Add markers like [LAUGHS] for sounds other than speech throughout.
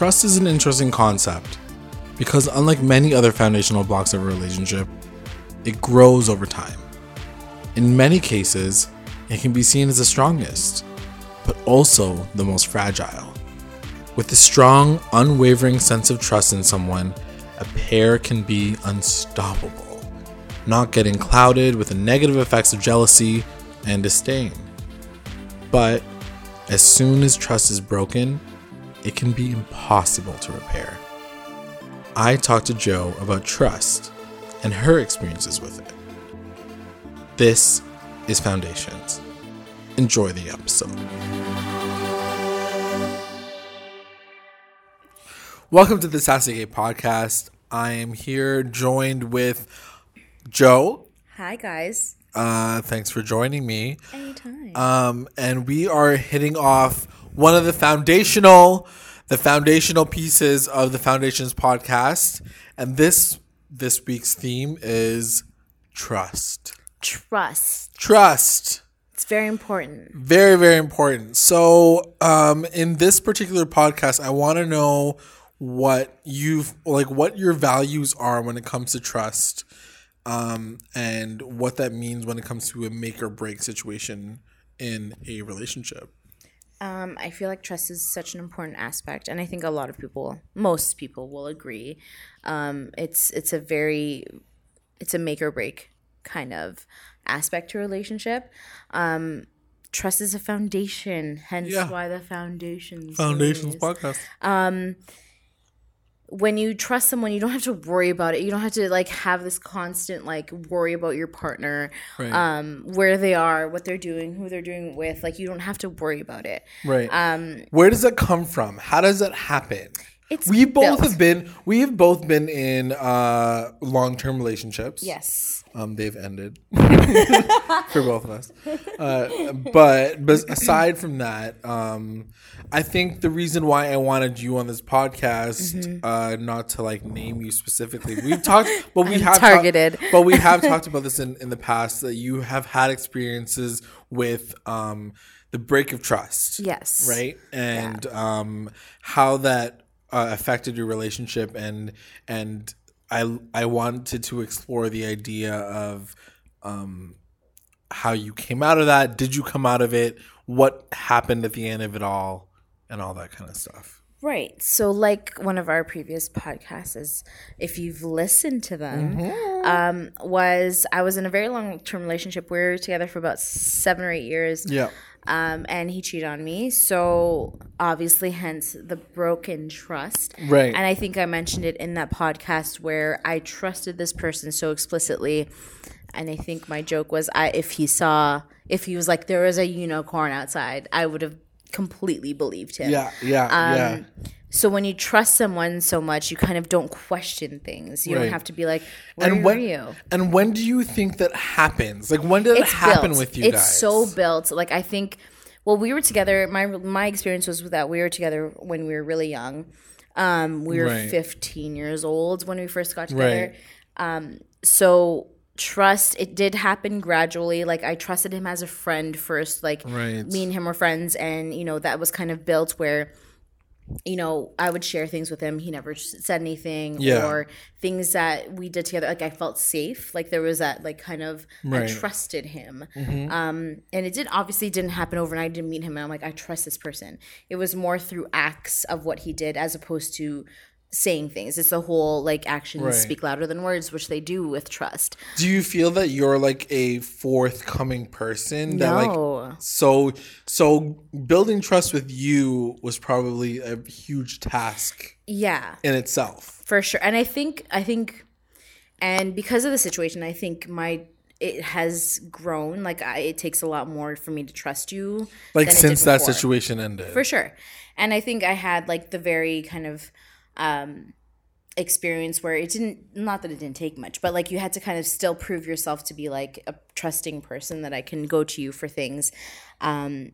Trust is an interesting concept because, unlike many other foundational blocks of a relationship, it grows over time. In many cases, it can be seen as the strongest, but also the most fragile. With a strong, unwavering sense of trust in someone, a pair can be unstoppable, not getting clouded with the negative effects of jealousy and disdain. But as soon as trust is broken, it can be impossible to repair. I talked to Jo about trust and her experiences with it. This is Foundations. Enjoy the episode. Welcome to the Sassy Gay podcast. I am here joined with Jo. Hi, guys. Uh, thanks for joining me. Anytime. Um, and we are hitting off one of the foundational, the foundational pieces of the Foundations podcast. And this this week's theme is trust. Trust. Trust. It's very important. Very, very important. So, um, in this particular podcast, I want to know what you've like, what your values are when it comes to trust, um, and what that means when it comes to a make or break situation in a relationship. Um, I feel like trust is such an important aspect, and I think a lot of people, most people, will agree. Um, it's it's a very, it's a make or break kind of aspect to a relationship. Um, trust is a foundation, hence Yeah. why the foundations. Foundations series. podcast. When you trust someone, you don't have to worry about it. You don't have to like have this constant like worry about your partner, Right. um, where they are, what they're doing, who they're doing it with. Like you don't have to worry about it. Right. Um, Where does that come from? How does that happen? It's we both built. have been we have both been in uh long term relationships. Yes. Um, they've ended [LAUGHS] for both of us. Uh, but but aside from that, um, I think the reason why I wanted you on this podcast, Mm-hmm. uh, not to like name you specifically, we've talked, but we I'm have targeted. talked- but we have talked [LAUGHS] about this in, in the past that you have had experiences with um, the break of trust Yes. right and um how that uh, affected your relationship and and i i wanted to explore the idea of um how you came out of that did you come out of it what happened at the end of it all and all that kind of stuff Right. So, like one of our previous podcasts is, if you've listened to them, Mm-hmm. um, was I was in a very long term relationship. We were together for about seven or eight years. yeah Um, and he cheated on me. So obviously, hence the broken trust. Right. And I think I mentioned it in that podcast where I trusted this person so explicitly. And I think my joke was, I if he saw, if he was like, there was a unicorn outside, I would have completely believed him. yeah yeah Um, yeah So when you trust someone so much, you kind of don't question things. You Right. don't have to be like, where and when you? and when do you think that happens like when did it happen built. with you it's guys so built. Like I think, well, we were together. My my experience was that we were together when we were really young. Um, we were Right. 15 years old when we first got together. right So trust it did happen gradually. Like I trusted him as a friend first. Like me and him were friends, and you know that was kind of built where. You know, I would share things with him. He never said anything, Yeah. or things that we did together. Like I felt safe. Like there was that, like kind of, Right. I trusted him. Um, and it did obviously didn't happen overnight. I didn't meet him, and I'm like, I trust this person. It was more through acts of what he did, as opposed to saying things. It's the whole like actions Right. speak louder than words, which they do with trust. Do you feel that you're like a forthcoming person that No. like so so building trust with you was probably a huge task Yeah, in itself. for sure. And I think I think, and because of the situation, I think my it has grown. Like I, it takes a lot more for me to trust you. Like since that situation ended. for sure. And I think I had like the very kind of um experience where it didn't not that it didn't take much, but like you had to kind of still prove yourself to be like a trusting person that I can go to you for things. Um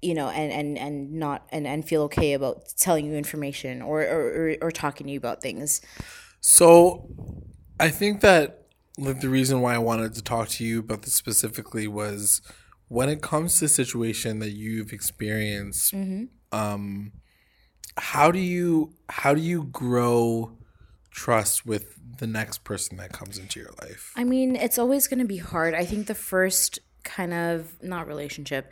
you know, and and and not and and feel okay about telling you information or or or, or talking to you about things. So I think that like the reason why I wanted to talk to you about this specifically was when it comes to situation that you've experienced, um, how do you how do you grow trust with the next person that comes into your life? I mean, it's always going to be hard. I think the first kind of not relationship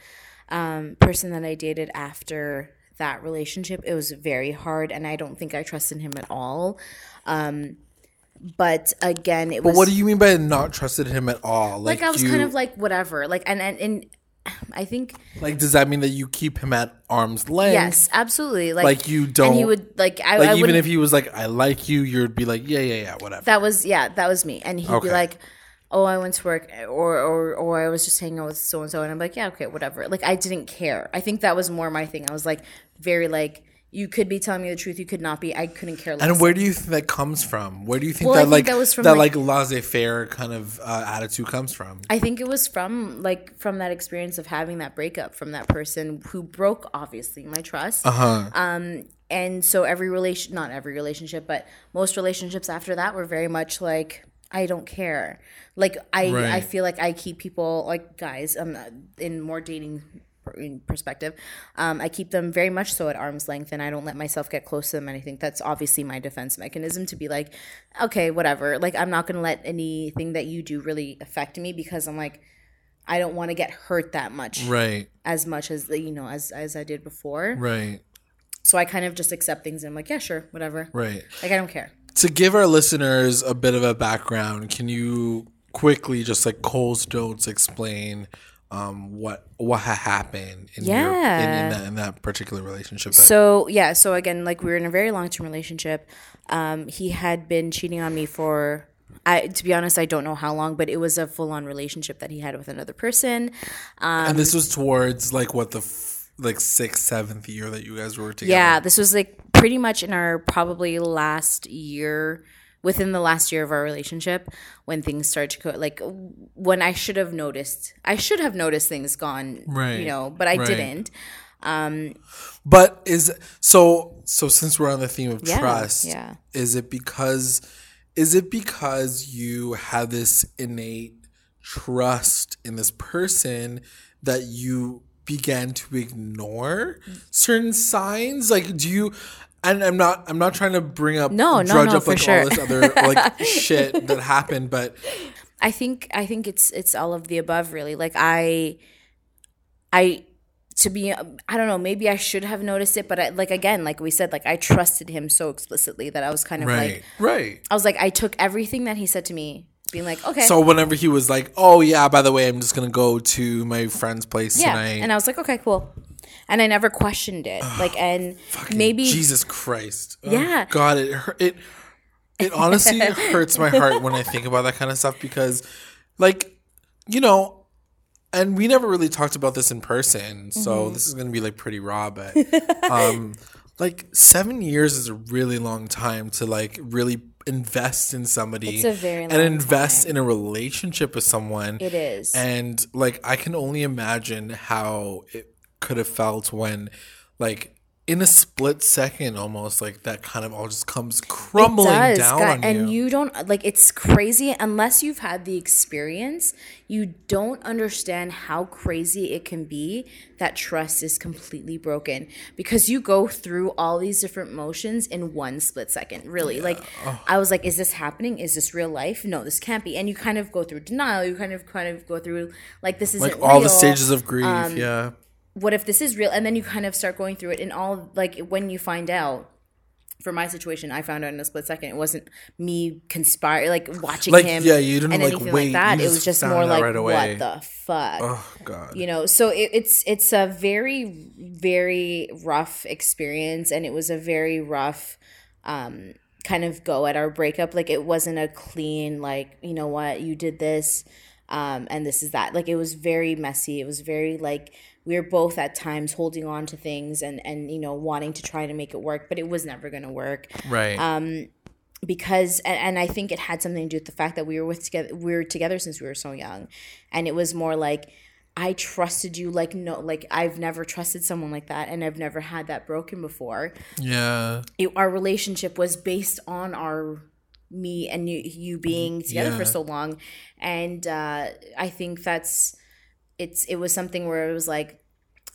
um, person that I dated after that relationship, it was very hard, and I don't think I trusted him at all. Um, but again, it But was what do you mean by not trusted him at all? like I was you- kind of like whatever, like and and, and I think like does that mean that you keep him at arm's length? yes, absolutely, like Like you don't. And he would like I, Like I even if he was like, I like you, you'd be like, yeah, yeah, yeah, whatever. That was yeah, that was me. And he'd Okay. be like, "Oh, I went to work," or or or I was just hanging out with so and so, and I'm like, "Yeah, okay, whatever." Like I didn't care. I think that was more my thing. I was like very like, you could be telling me the truth, you could not be. I couldn't care less. and where do you think that comes from? Where do you think Well, that think like that was from, that like- like, laissez-faire kind of uh, attitude comes from? I think it was from like from that experience of having that breakup from that person who broke obviously my trust. Uh huh. and so every relation not every relationship but most relationships after that were very much like i don't care like i i feel like i keep people like guys um in more dating in perspective um i keep them very much so at arm's length and i don't let myself get close to them and i think that's obviously my defense mechanism to be like okay whatever like i'm not gonna let anything that you do really affect me because i'm like i don't want to get hurt that much right. as much as you know as as i did before Right. so I kind of just accept things and I'm like, yeah, sure, whatever. Right. Like I don't care. To give our listeners a bit of a background, can you quickly just like Cold Stones explain um, what what ha- happened in your in, Yeah. in, that, in that particular relationship? So yeah, so again, like we were in a very long term relationship. Um, he had been cheating on me for I to be honest, I don't know how long, but it was a full on relationship that he had with another person. and this was towards like what the f- like sixth, seventh year that you guys were together. Yeah, this was like pretty much in our probably last year within the last year of our relationship when things started to go like when I should have noticed I should have noticed things gone Right, you know but I right. didn't um, But is so so since we're on the theme of Yeah, trust, yeah. is it because is it because you have this innate trust in this person that you began to ignore certain signs? Like do you and I'm not I'm not trying to bring up No, no, no, up for like sure. all this other like [LAUGHS] shit that happened, but I think I think it's it's all of the above really. Like I I to be I don't know, maybe I should have noticed it, but I, like again, like we said, like I trusted him so explicitly that I was kind of right. like right. I was like I took everything that he said to me being like, okay. So whenever he was like, "Oh yeah, by the way, I'm just gonna go to my friend's place yeah. tonight," And I was like, okay, cool. And I never questioned it. like and maybe Jesus Christ. Oh, Yeah. God, it hurt. It it honestly [LAUGHS] hurts my heart when I think about that kind of stuff because, like, you know, and we never really talked about this in person, so Mm-hmm. this is gonna be like pretty raw, but um, [LAUGHS] like seven years is a really long time to like really invest in somebody It's a very and invest in a relationship with someone. it is. And like I can only imagine how it could have felt when like in a split second almost like that kind of all just comes crumbling does, down God, on and you. you don't like it's crazy unless you've had the experience you don't understand how crazy it can be that trust is completely broken because you go through all these different motions in one split second really. Like i was like is this happening? Is this real life? No this can't be. And you kind of go through denial you kind of kind of go through like this isn't like all the stages of grief, Um, yeah. What if this is real? And then you kind of start going through it and all like when you find out for my situation i found out in a split second it wasn't me conspire like watching Like, him yeah, you didn't, and like, anything wait, like that it was just more like right what the fuck? Oh god. you know so it, it's it's a very very rough experience and it was a very rough um kind of go at our breakup. Like it wasn't a clean like you know what you did this um and this is that. Like it was very messy. It was very like we were both at times holding on to things and and you know wanting to try to make it work but it was never going to work Right. um, because and, and I think it had something to do with the fact that we were with together we were together since we were so young and it was more like I trusted you like no like I've never trusted someone like that and I've never had that broken before yeah. it, our relationship was based on our me and you, you being together Yeah. for so long and uh, I think that's it's it was something where it was like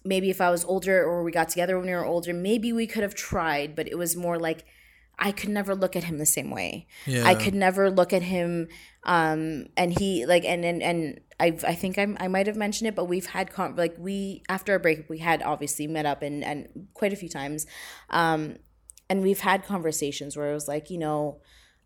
maybe if I was older or we got together when we were older, maybe we could have tried, but it was more like I could never look at him the same way. Yeah. I could never look at him um and he like and and and I I think I I might have mentioned it but we've had con- like we after our breakup we had obviously met up and and quite a few times um and we've had conversations where it was like you know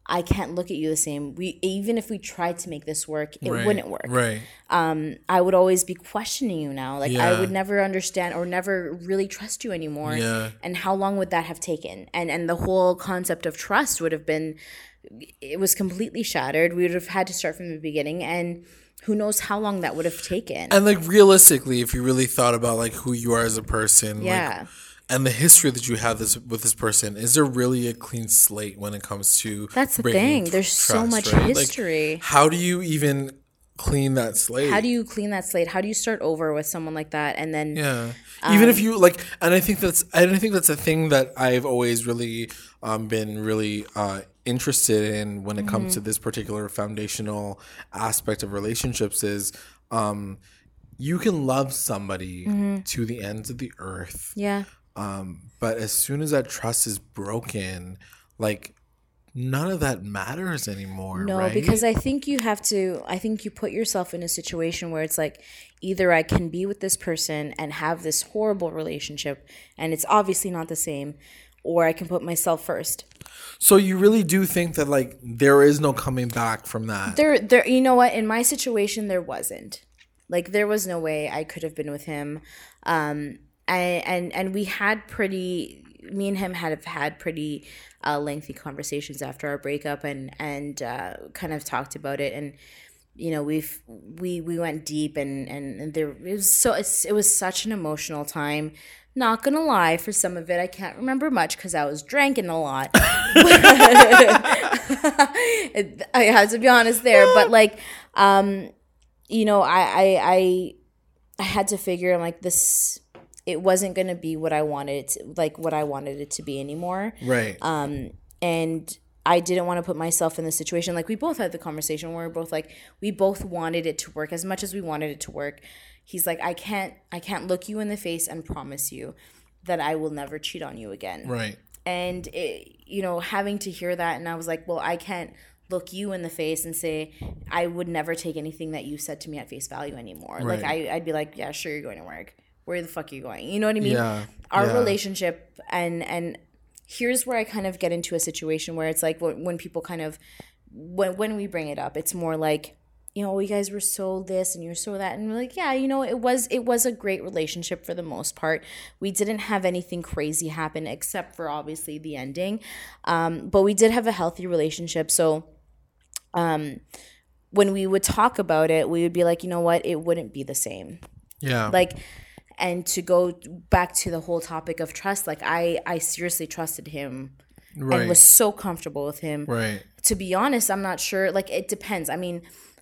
I can't look at you the same. We even if we tried to make this work, it Right, wouldn't work. Right. Um, I would always be questioning you now. Like Yeah. I would never understand or never really trust you anymore. Yeah. And how long would that have taken? And and the whole concept of trust would have been it was completely shattered. We would have had to start from the beginning and who knows how long that would have taken. And like realistically, if you really thought about like who you are as a person, Yeah. like, and the history that you have this with this person, is there really a clean slate when it comes to That's the thing. There's so much Like, history. how do you even clean that slate? how do you clean that slate? How do you start over with someone like that and then Yeah. Um, Even if you like, and I think that's, and I think that's a thing that I've always really um, been really uh, interested in when it comes to Mm-hmm. this particular foundational aspect of relationships is um, you can love somebody Mm-hmm. to the ends of the earth, yeah. Um, but as soon as that trust is broken, like none of that matters anymore. No, right? because I think you have to. I think you put yourself in a situation where it's like either I can be with this person and have this horrible relationship, and it's obviously not the same, or I can put myself first. so you really do think that like there is no coming back from that. There, there. You know what? In my situation, there wasn't. Like there was no way I could have been with him. Um, and and and we had pretty. Me and him had had pretty uh, lengthy conversations after our breakup, and and uh, kind of talked about it and. you know we've we we went deep and and, and there it was so it was such an emotional time not gonna lie for some of it i can't remember much because i was drinking a lot [LAUGHS] i have to be honest there but like um you know i i i, I had to figure like this it wasn't gonna be what i wanted it to, like what i wanted it to be anymore right. Um, and I didn't want to put myself in the situation. Like we both had the conversation where we're both like we both wanted it to work as much as we wanted it to work. He's like, I can't, I can't look you in the face and promise you that I will never cheat on you again. right. And it, you know, having to hear that, and I was like, well, I can't look you in the face and say I would never take anything that you said to me at face value anymore. Like I, I'd be like, yeah, sure, you're going to work. Where the fuck are you going? You know what I mean? Yeah, Our yeah. relationship and and here's where I kind of get into a situation where it's like when, when people kind of when when we bring it up, it's more like you know, you guys were so this and you're so that, and we're like, yeah, you know, it was it was a great relationship for the most part. We didn't have anything crazy happen except for obviously the ending, um, but we did have a healthy relationship. So, um, when we would talk about it, we would be like, you know what, it wouldn't be the same Yeah. like and to go back to the whole topic of trust like i i seriously trusted him right. and was so comfortable with him right. to be honest i'm not sure like it depends i mean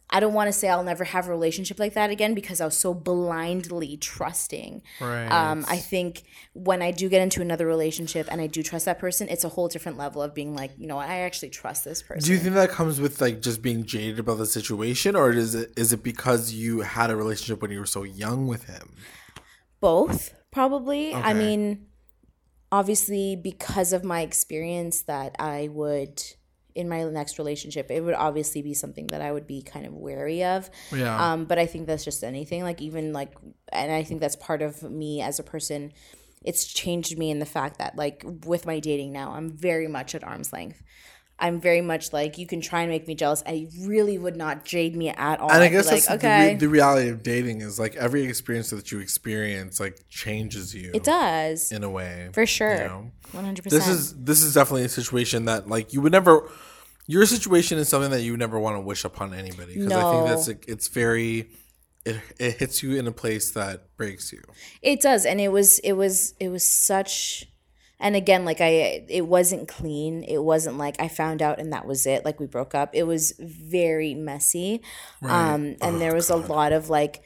i don't want to say i'll never have a relationship like that again because i was so blindly trusting Right. um i think when i do get into another relationship and i do trust that person it's a whole different level of being like you know what, i actually trust this person Do you think that comes with like just being jaded about the situation, or is it is it because you had a relationship when you were so young with him? Both probably. I mean obviously because of my experience that i would in my next relationship it would obviously be something that i would be kind of wary of. Yeah. um but i think that's just anything. Like even like and i think that's part of me as a person. It's changed me in the fact that like with my dating now i'm very much at arm's length i'm very much like you can try and make me jealous and it really would not jade me at all and I be guess like that's the, re- the reality of dating is like every experience that you experience like changes you it does in a way. for sure 100% This is this is definitely a situation that like you would never. Your situation is something that you never want to wish upon anybody because I think that's like, it's very. It, it hits you in a place that breaks you. It does, and it was it was it was such and again like I it wasn't clean. It wasn't like I found out and that was it, like we broke up. It was very messy. Um and there was a lot of like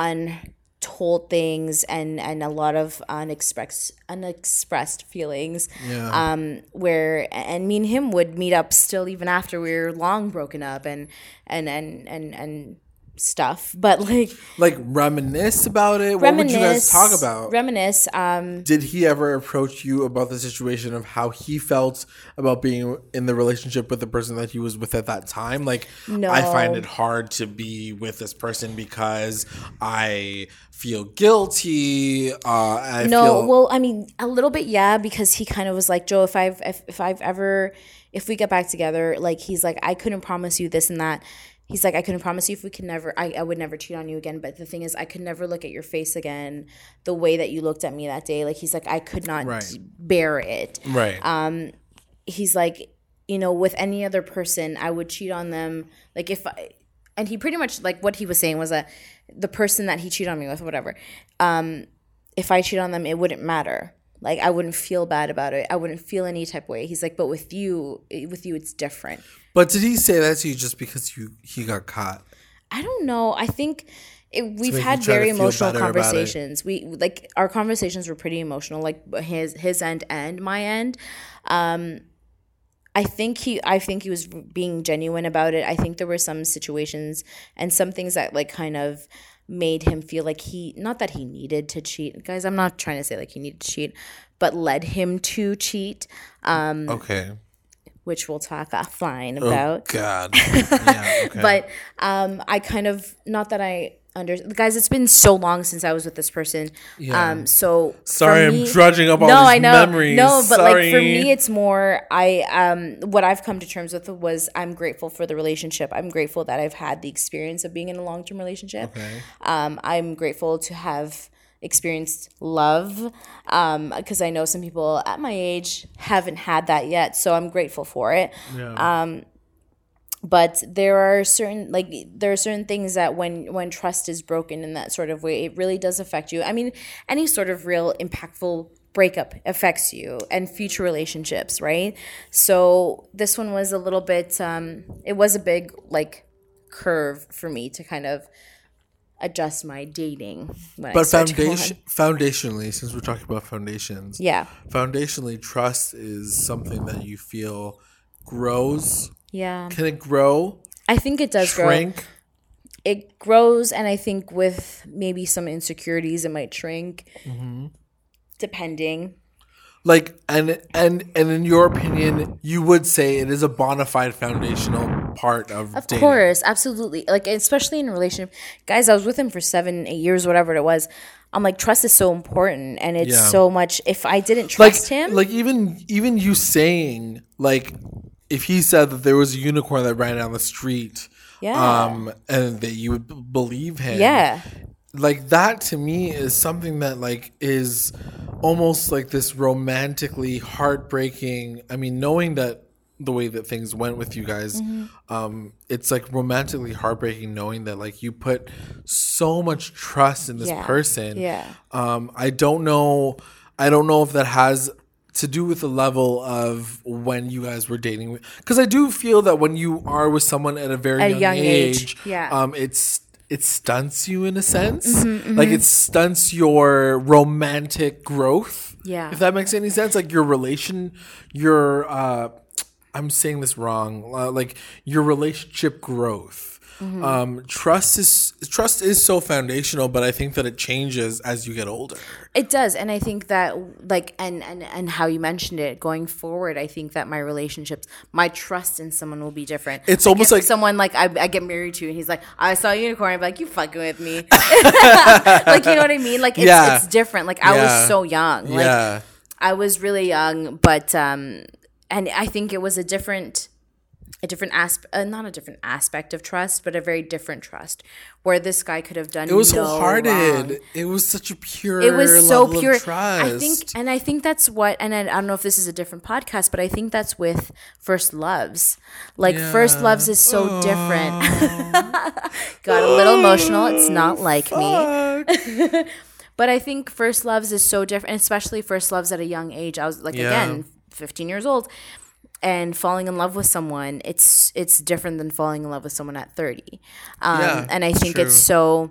untold things and and a lot of unexpressed unexpressed feelings Yeah. um where and me and him would meet up still even after we were long broken up and and and and and stuff, but like Like reminisce about it. What would you guys talk about? Reminisce. Um, Did he ever approach you about the situation of how he felt about being in the relationship with the person that he was with at that time? Like, I find it hard to be with this person because I feel guilty. Uh, I no, feel well, I mean, a little bit, yeah, because he kind of was like, Jo, if I've if, if I've ever if we get back together, like he's like, I couldn't promise you this and that. He's like, I couldn't promise you if we could never, I, I would never cheat on you again. But the thing is, I could never look at your face again the way that you looked at me that day. Like, he's like, I could not Right. bear it. right. Um, he's like, you know, with any other person, I would cheat on them. Like if I, and he pretty much like what he was saying was that the person that he cheated on me with, whatever, um, if I cheat on them, it wouldn't matter. Like I wouldn't feel bad about it. I wouldn't feel any type of way. He's like, but with you, with you, it's different. but did he say that to you just because you he got caught? I don't know. I think it, we've had very emotional better about it. conversations. We like our conversations were pretty emotional, like his his end and my end. Um, I think he I think he was being genuine about it. I think there were some situations and some things that like kind of made him feel like he not that he needed to cheat. Guys, I'm not trying to say like he needed to cheat, but led him to cheat, um, Okay. which we'll talk offline Oh about. God. [LAUGHS] yeah. Okay. But um, I kind of not that I under guys. It's been so long since I was with this person. Yeah. Um, so for Sorry, I'm me- drudging up all no, these I know. memories. No, but like for me, it's more. I um, what I've come to terms with was I'm grateful for the relationship. I'm grateful that I've had the experience of being in a long term relationship. Okay. Um, I'm grateful to have experienced love Um because I know some people at my age haven't had that yet. So I'm grateful for it Yeah. But there are certain like there are certain things that when when trust is broken in that sort of way it really does affect you i mean any sort of real impactful breakup affects you and future relationships right so this one was a little bit um it was a big like curve for me to kind of adjust my dating but start to go on. foundation, foundationally, since we're talking about foundations, yeah foundationally, trust is something that you feel grows. Yeah Can it grow? i think it does grow Shrink? it grows and i think with maybe some insecurities it might shrink Mm-hmm. depending Like and and and in your opinion, you would say it is a bona fide foundational part of, of dating. course absolutely like especially in a relationship guys i was with him for seven eight years whatever it was i'm like trust is so important and it's Yeah. so much if i didn't Like trust him like even even you saying like if he said that there was a unicorn that ran down the street, Yeah. um, and that you would b- believe him, yeah like that to me is something that like is almost like this romantically heartbreaking i mean knowing that the way that things went with you guys Mm-hmm. um it's like romantically heartbreaking knowing that like you put so much trust in this Yeah. person Yeah. um i don't know i don't know if that has to do with the level of when you guys were dating because i do feel that when you are with someone at a very At young, young age, age, yeah. um it's it stunts you in a sense Mm-hmm, like it stunts your romantic growth Yeah. if that makes any sense like your relation your uh i'm saying this wrong uh, like your relationship growth Mm-hmm. um trust is trust is so foundational but i think that it changes as you get older It does, and I think that like and and and how you mentioned it going forward, I think that my relationships, my trust in someone will be different. It's Like, almost like- someone like I, I get married to, and he's like, I saw a unicorn. I'm like, you fucking with me, [LAUGHS] [LAUGHS] like you know what I mean? Like it's Yeah. it's different. Like I Yeah. was so young, like yeah I was really young, but um, and I think it was a different. A different aspect, uh, not a different aspect of trust, but a very different trust, where this guy could have done. it was no wholehearted. wrong. It was such a pure it was so pure. Trust. i think and i think that's what and I, I don't know if this is a different podcast but i think that's with first loves. Like first loves is so different. [LAUGHS] Got a little emotional. It's not like me. [LAUGHS] but i think first loves is so different especially first loves at a young age. I was like Yeah. again 15 years old and falling in love with someone it's it's different than falling in love with someone at 30 um, Yeah, and i think true. it's so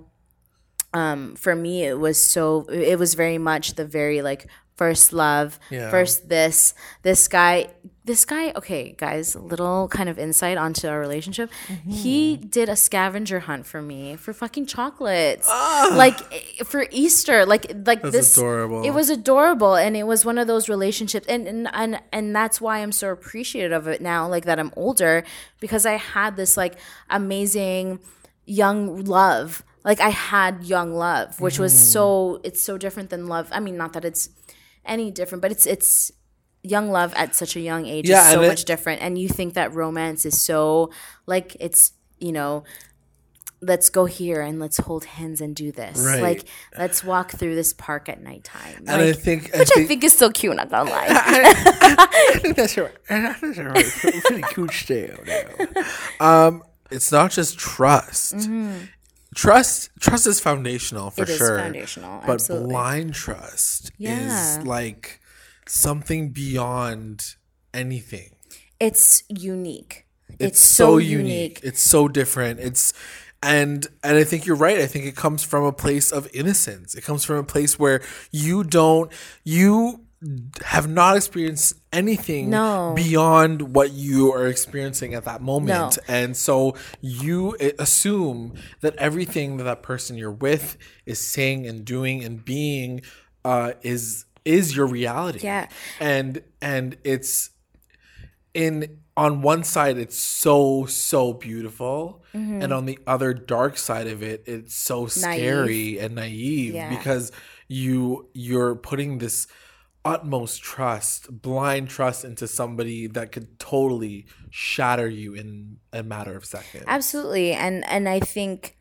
um, for me it was so it was very much the very like first love Yeah. first this this guy this guy, okay, guys, little kind of insight onto our relationship. Mm-hmm. He did a scavenger hunt for me for fucking chocolates, ah! like eh, for Easter, like like That's this. adorable. It was adorable, and it was one of those relationships, and and and and that's why I'm so appreciative of it now, like that I'm older, because I had this like amazing young love. Like I had young love, which was mm. so it's so different than love. I mean, not that it's any different, but it's it's young love at such a young age Yeah, is so it- much different. And you think that romance is so like it's you know, let's go here and let's hold hands and do this. Right. Like let's walk through this park at nighttime. And I think, which I think, think is still cute. Not gonna lie. [LAUGHS] I think that's right. [LAUGHS] That's right. Pretty cute. Um, it's not just trust. Trust, trust is foundational for Mm-hmm. It is sure. foundational, but absolutely. blind trust Yeah. is like something beyond anything. it's unique. It's, it's so, unique. unique. It's so different. It's and and I think you're right. I think it comes from a place of innocence. It comes from a place where you don't you have not experienced anything No. beyond what you are experiencing at that moment. No. And so you assume that everything that that person you're with is saying and doing and being uh, is is your reality. Yeah. And and it's in on one side it's so so beautiful Mm-hmm. and on the other dark side of it it's so scary and naive Yeah. because you you're putting this utmost trust blind trust into somebody that could totally shatter you in a matter of seconds Absolutely. And and I think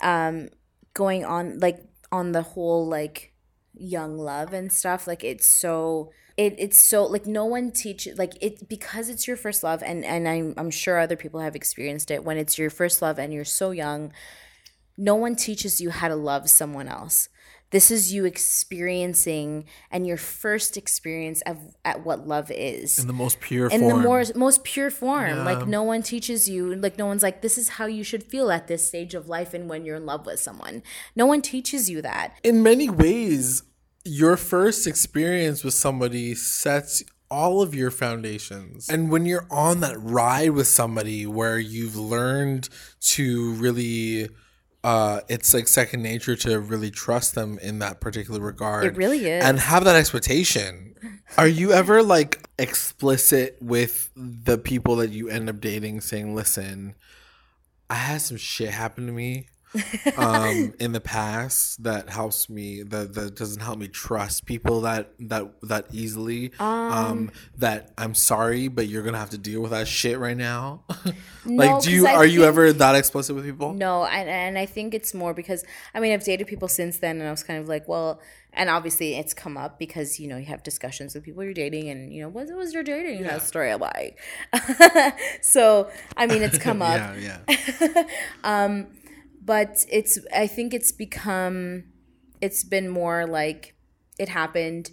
um going on like on the whole like young love and stuff, like it's so it it's so like no one teaches like it because it's your first love and and I'm I'm sure other people have experienced it when it's your first love and you're so young, no one teaches you how to love someone else. This is you experiencing and your first experience of at what love is. In the most pure in form. the more most pure form. Yeah. like no one teaches you like no one's like this is how you should feel at this stage of life and when you're in love with someone. No one teaches you that. In many ways, your first experience with somebody sets all of your foundations. And when you're on that ride with somebody where you've learned to really uh it's like second nature to really trust them in that particular regard. It really is. And have that expectation. Are you ever like explicit with the people that you end up dating saying, "Listen, I had some shit happen to me um [LAUGHS] in the past that helps me that that doesn't help me trust people that that that easily. Um, that i'm sorry but you're gonna have to deal with that shit right now. [LAUGHS] Like No, do you I are you ever that explicit with people? No and, and i think it's more because i mean i've dated people since then and i was kind of like well and obviously it's come up because you know you have discussions with people you're dating and you know what was your dating Yeah. story like? [LAUGHS] So i mean it's come up. yeah. Yeah but it's i think it's become it's been more like it happened.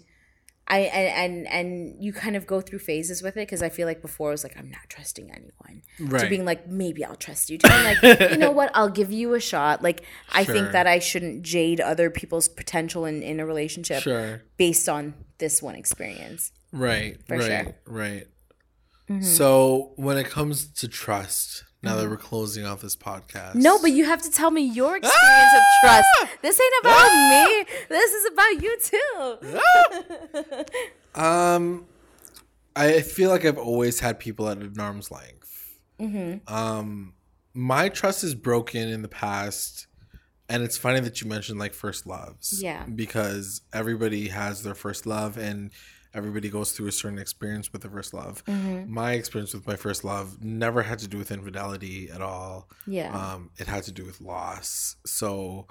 I and and, and you kind of go through phases with it because i feel like before i was like i'm not trusting anyone. To being like maybe i'll trust you. To being like you know what? I'll give you a shot. Like i Sure. think that i shouldn't jade other people's potential in, in a relationship sure. based on this one experience. Right right sure. Mm-hmm. right. So when it comes to trust now that mm. we're closing off this podcast. No but you have to tell me your ah! experience of trust. This ain't about ah! me. This is about you too. Ah! Um, I feel like I've always had people at an arm's length. Mm-hmm. Um, my trust is broken in the past, and it's funny that you mentioned like first loves. Yeah. because everybody has their first love, and everybody goes through a certain experience with the first love. My experience with my first love never had to do with infidelity at all. Yeah. um, it had to do with loss. So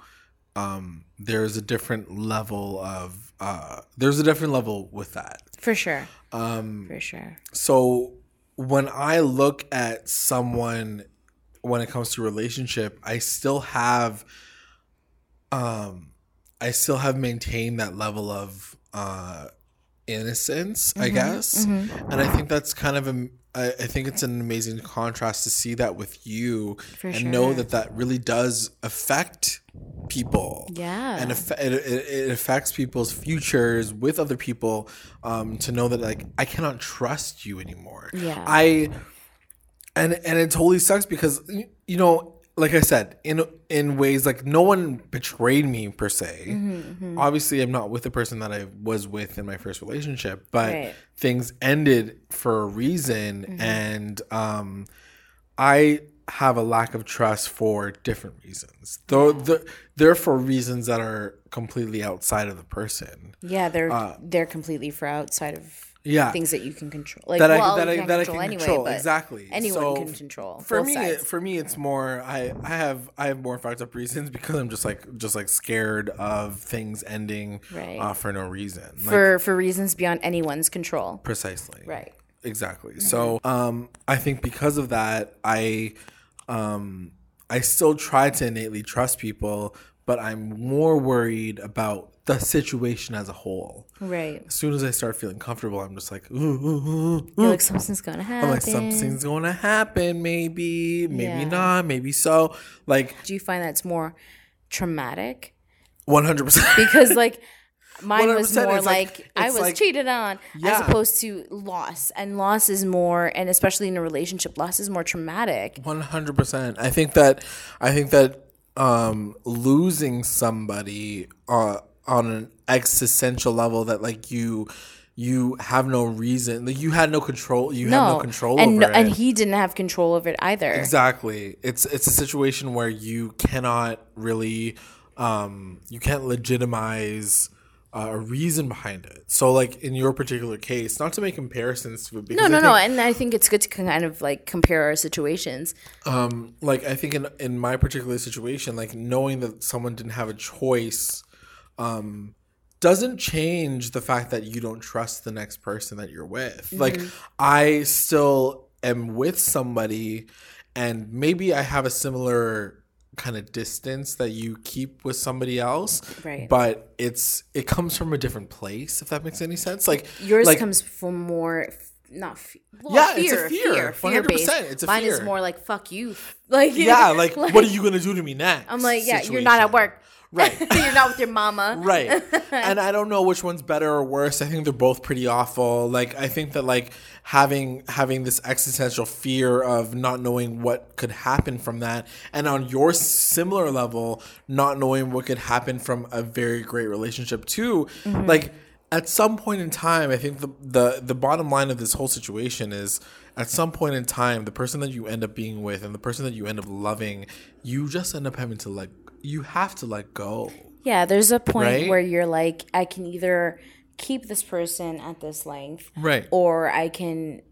um, there's a different level of uh, there's a different level with that. For sure. Um, For sure. so when I look at someone when it comes to relationship, I still have um I still have maintained that level of uh innocence, Mm-hmm, I guess. And I think that's kind of a. I I think it's an amazing contrast to see that with you and know that that really does affect people. Yeah. and it, it, it affects people's futures with other people. Um, to know that like I cannot trust you anymore. Yeah. I and and it totally sucks because you know like i said in in ways like no one betrayed me per se. Mm-hmm, obviously i'm not with the person that i was with in my first relationship but Right. things ended for a reason Mm-hmm. and um i have a lack of trust for different reasons. Though the, they're for reasons that are completely outside of the person. Yeah, they're they're completely for outside of uh, yeah things that you can control. Like that well, I that I that I control can anyway, control exactly. Anyone So, can control. For me, sides. for me, it's more I I have I have more fucked up reasons [LAUGHS] because I'm just like just like scared of things ending Right. uh, for no reason. Like, for for reasons beyond anyone's control. precisely. Right. Exactly. So um, I think because of that, I um, I still try to innately trust people, but I'm more worried about the situation as a whole. Right. As soon as I start feeling comfortable, I'm just like, ooh, ooh, ooh, You're like something's gonna happen. I'm like something's to happen, maybe, maybe Yeah. not, maybe so. Like Do you find that's more traumatic? 100. percent Because like [LAUGHS] mine was more like, like- I was like- cheated on as opposed to loss. And loss is more and especially in a relationship, loss is more traumatic. One hundred percent. I think that I think that um, losing somebody uh, on an existential level that like you you have no reason like you had no control you have no control and over no- it. and he didn't have control of it either. Exactly. It's it's a situation where you cannot really um you can't legitimize uh, a reason behind it. So like in your particular case, not to make comparisons to it because No, no, no. And I think it's good to kind of like compare our situations. um like I think in in my particular situation, like knowing that someone didn't have a choice um doesn't change the fact that you don't trust the next person that you're with. Like I still am with somebody and maybe I have a similar kind of distance that you keep with somebody else. Right. But it's it comes from a different place, if that makes any sense. Like Yours like, comes from more not fe- well, Yeah, fear, it's a fear. fear, based. 100%, it's a fear. Mine is more like fuck you. [LAUGHS] Like Yeah, like, what are [LAUGHS] you gonna do to me next? I'm like, yeah, you're not at work. Right. [LAUGHS] you're not with your mama. right [LAUGHS] and i don't know which one's better or worse i think they're both pretty awful like i think that like having having this existential fear of not knowing what could happen from that and on your similar level not knowing what could happen from a very great relationship too mm-hmm. like at some point in time i think the, the the bottom line of this whole situation is at some point in time the person that you end up being with and the person that you end up loving you just end up having to like you have to let go Yeah, there's a point Right? where you're like, I can either keep this person at this length, Right. or I can,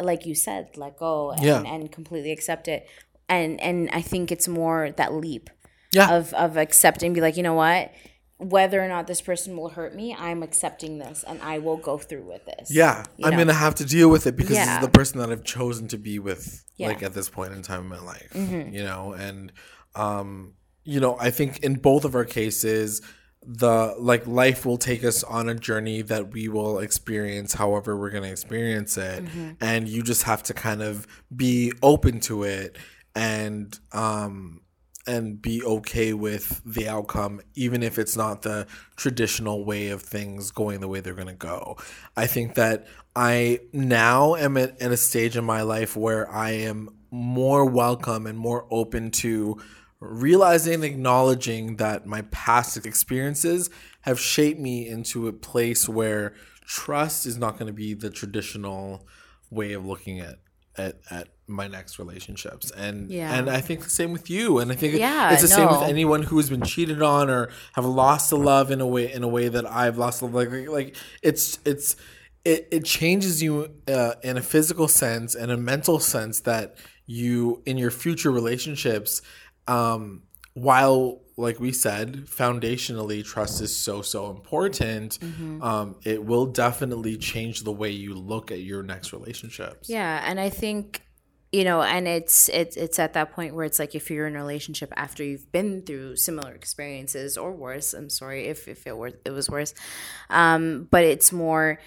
like you said, let go and, Yeah. and completely accept it. And and I think it's more that leap Yeah. of of accepting, be like, you know what, whether or not this person will hurt me, I'm accepting this, and I will go through with this. Yeah, I'm know? gonna have to deal with it because this is the person that I've chosen to be with, Yeah. like at this point in time in my life. Mm-hmm. You know, and um, you know, I think in both of our cases, the like life will take us on a journey that we will experience however we're gonna experience it, Mm-hmm. and you just have to kind of be open to it and um and be okay with the outcome, even if it's not the traditional way of things going the way they're going to go. I think that I now am at, at a stage in my life where I am more welcome and more open to realizing and acknowledging that my past experiences have shaped me into a place where trust is not going to be the traditional way of looking at at, at my next relationships. And Yeah. and I think the same with you. And I think Yeah, it's the same with anyone who has been cheated on or have lost the love in a way in a way that I've lost love like like, like it's it's it, it changes you uh, in a physical sense and a mental sense that you in your future relationships um while like we said foundationally trust is so so important Mm-hmm. um it will definitely change the way you look at your next relationships Yeah, and I think you know and it's it's it's at that point where it's like if you're in a relationship after you've been through similar experiences or worse i'm sorry if if it were it was worse um but it's more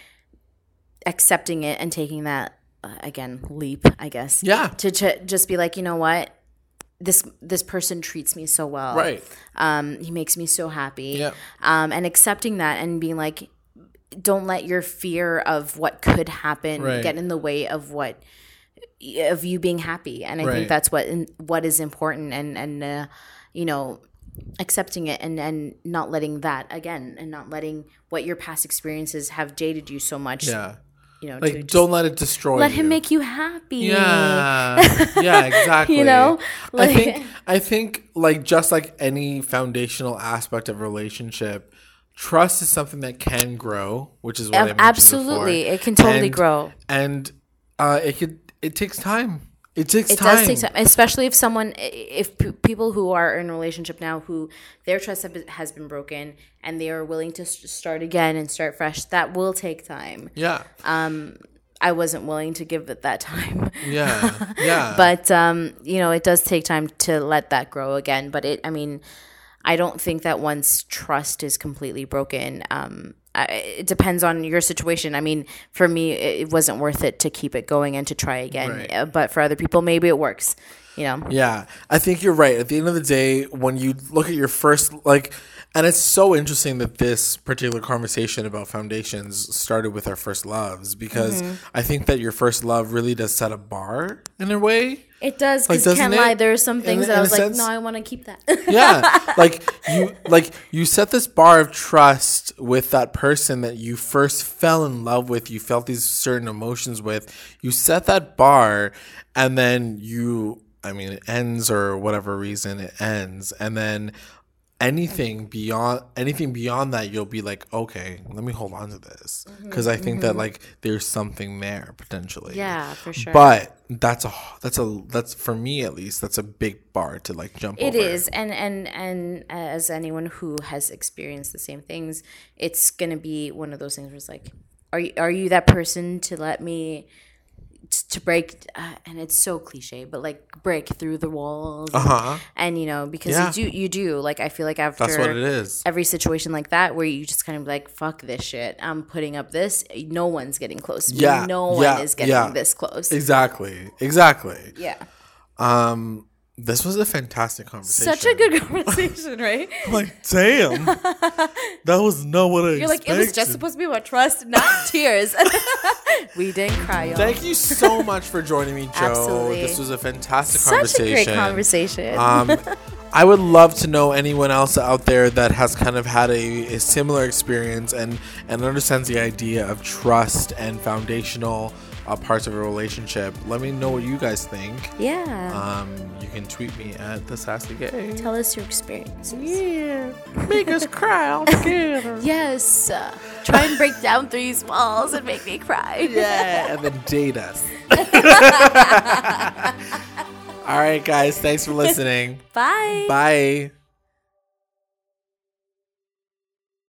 accepting it and taking that uh, again leap i guess Yeah. to, to just be like you know what this this person treats me so well Right. um he makes me so happy Yeah. um and accepting that and being like don't let your fear of what could happen Right. get in the way of what of you being happy and i Right. think that's what what is important and and uh, you know accepting it and and not letting that again and not letting what your past experiences have jaded you so much Yeah. You know Like don't let it destroy let you. him make you happy Yeah. [LAUGHS] Yeah, exactly. You know? I think I think like just like any foundational aspect of relationship, trust is something that can grow, which is what I mentioned absolutely. before. It can totally And- grow. And uh it could it takes time. It takes time. it time. does take time especially if someone if p- people who are in a relationship now who their trust have has been broken and they are willing to start again and start fresh that will take time Yeah. Um, I wasn't willing to give it that time Yeah. [LAUGHS] Yeah. but um you know it does take time to let that grow again but it i mean i don't think that once trust is completely broken um I, it depends on your situation. I mean, for me, it it wasn't worth it to keep it going and to try again. Right. Uh, But for other people, maybe it works. You know, Yeah, I think you're right. At the end of the day, when you look at your first, like, and it's so interesting that this particular conversation about foundations started with our first loves because Mm-hmm. I think that your first love really does set a bar in a way. It does because doesn't can't it? lie. There are some In- things that in I was like, sense- no, I want to keep that. Yeah, [LAUGHS] like you, like you set this bar of trust with that person that you first fell in love with. You felt these certain emotions with. You set that bar, and then you, I mean, it ends or whatever reason it ends, and then anything beyond anything beyond that you'll be like okay let me hold on to this. Mm-hmm. Because i think that mm-hmm. like there's something there potentially. Yeah, for sure. but that's a that's a that's for me at least that's a big bar to like jump It over. is, and and and as anyone who has experienced the same things, it's gonna be one of those things where it's like, are you are you that person to let me to break? Uh, and it's so cliche, but like break through the walls, uh-huh and you know because Yeah. you do you do like I feel like after That's what it is. every situation like that where you just kind of like fuck this shit i'm putting up this no one's getting close to me. Yeah, no one is getting yeah. this close Exactly. Exactly. yeah Um, this was a fantastic conversation. such a good [LAUGHS] conversation right [LAUGHS] I'm like, damn, [LAUGHS] that was not what I you're like it was just supposed to be about trust not tears we didn't cry y'all. Thank you so much for joining me, Jo. Absolutely. This was a fantastic conversation. It was such a great conversation Um, I would love to know anyone else out there that has kind of had a, a similar experience and and understands the idea of trust and foundational uh, parts of a relationship. Let me know what you guys think. yeah Um, you can tweet me at the sassy gay. tell us your experiences Yeah, [LAUGHS] make us cry all together. yes uh, try and break down these walls and make me cry yeah, and then date us. [LAUGHS] all right, guys. Thanks for listening. bye Bye.